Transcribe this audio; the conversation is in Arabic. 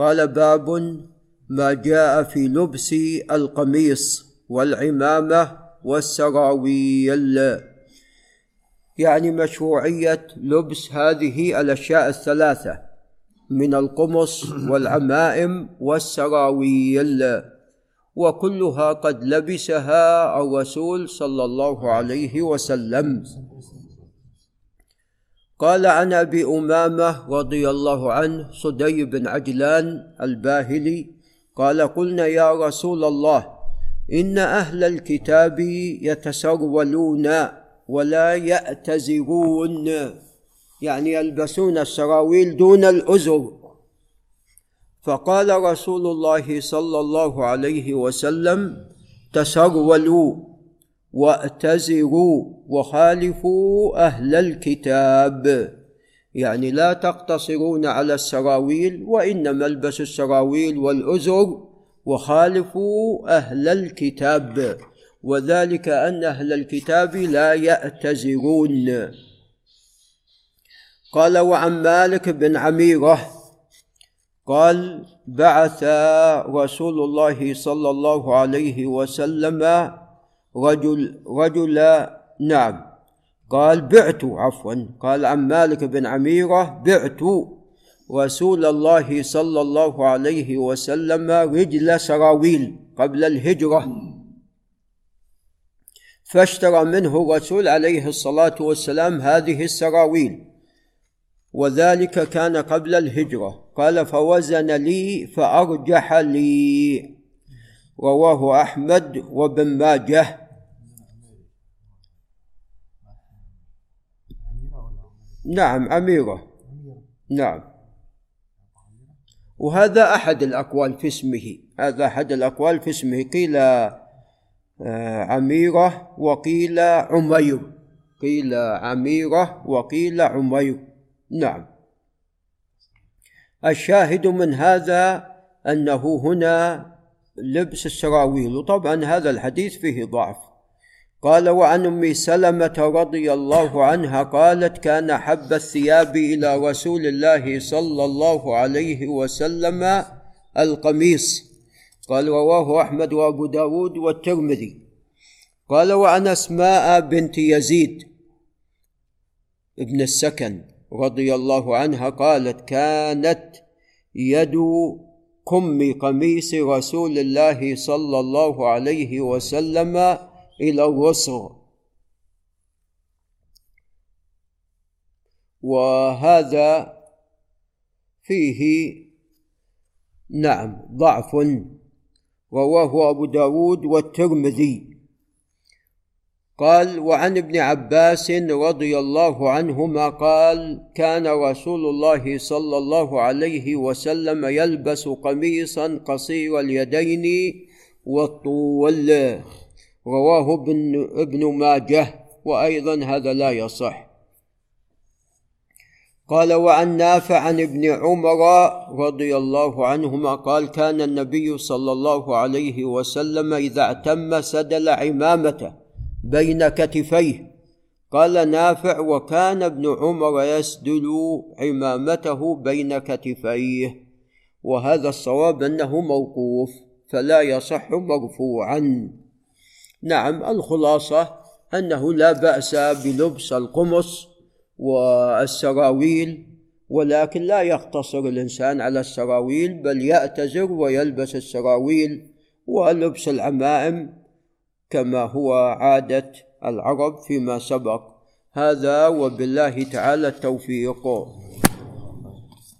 قال باب ما جاء في لبس القميص والعمامة والسراويل. يعني مشروعية لبس هذه الأشياء الثلاثة من القمص والعمائم والسراويل. وكلها قد لبسها الرسول صلى الله عليه وسلم. قال عن أبي أمامة رضي الله عنه صدي بن عجلان الباهلي قال قلنا يا رسول الله إن أهل الكتاب يتسرولون ولا يأتزرون يعني يلبسون السراويل دون الأزر فقال رسول الله صلى الله عليه وسلم تسرولوا واتزروا وخالفوا أهل الكتاب. يعني لا تقتصرون على السراويل وإنما البسوا السراويل والازر وخالفوا أهل الكتاب. وذلك أن أهل الكتاب لا ياتزرون قال وعن مالك بن عميرة قال بعث رسول الله صلى الله عليه وسلم رجل رجل نعم. قال بعت عفوا. قال عن مالك بن عميرة بعت. رسول الله صلى الله عليه وسلم رجل سراويل قبل الهجرة. فاشترى منه الرسول عليه الصلاة والسلام هذه السراويل. وذلك كان قبل الهجرة. قال فوزن لي فأرجح لي. رواه أحمد وابن ماجه. نعم أميرة. نعم. وهذا أحد الأقوال في اسمه. هذا أحد الأقوال في اسمه. قيل آه، عميرة وقيل عمير. قيل عميرة وقيل عمير. نعم. الشاهد من هذا أنه هنا لبس السراويل. وطبعا هذا الحديث فيه ضعف. قال وعن أم سلمة رضي الله عنها قالت كان حب الثياب إلى رسول الله صلى الله عليه وسلم القميص قال رواه أحمد وأبو داود والترمذي قال وعن أسماء بنت يزيد ابن السكن رضي الله عنها قالت كانت يد كم قميص رسول الله صلى الله عليه وسلم إلى الرسغ وهذا فيه نعم ضعف رواه أبو داود والترمذي. قال وعن ابن عباس رضي الله عنهما قال كان رسول الله صلى الله عليه وسلم يلبس قميصا قصير اليدين والطول. رواه ابن, ابن ماجه وأيضا هذا لا يصح. قال وعن نافع عن ابن عمر رضي الله عنهما قال كان النبي صلى الله عليه وسلم إذا اعتم سدل عمامته. بين كتفيه. قال نافع وكان ابن عمر يسدل عمامته بين كتفيه. وهذا الصواب أنه موقوف فلا يصح مرفوعا. نعم الخلاصة أنه لا بأس بلبس القمص والسراويل ولكن لا يقتصر الإنسان على السراويل بل يأتزر ويلبس السراويل ولبس العمائم. كما هو عادة العرب فيما سبق. هذا وبالله تعالى التوفيق.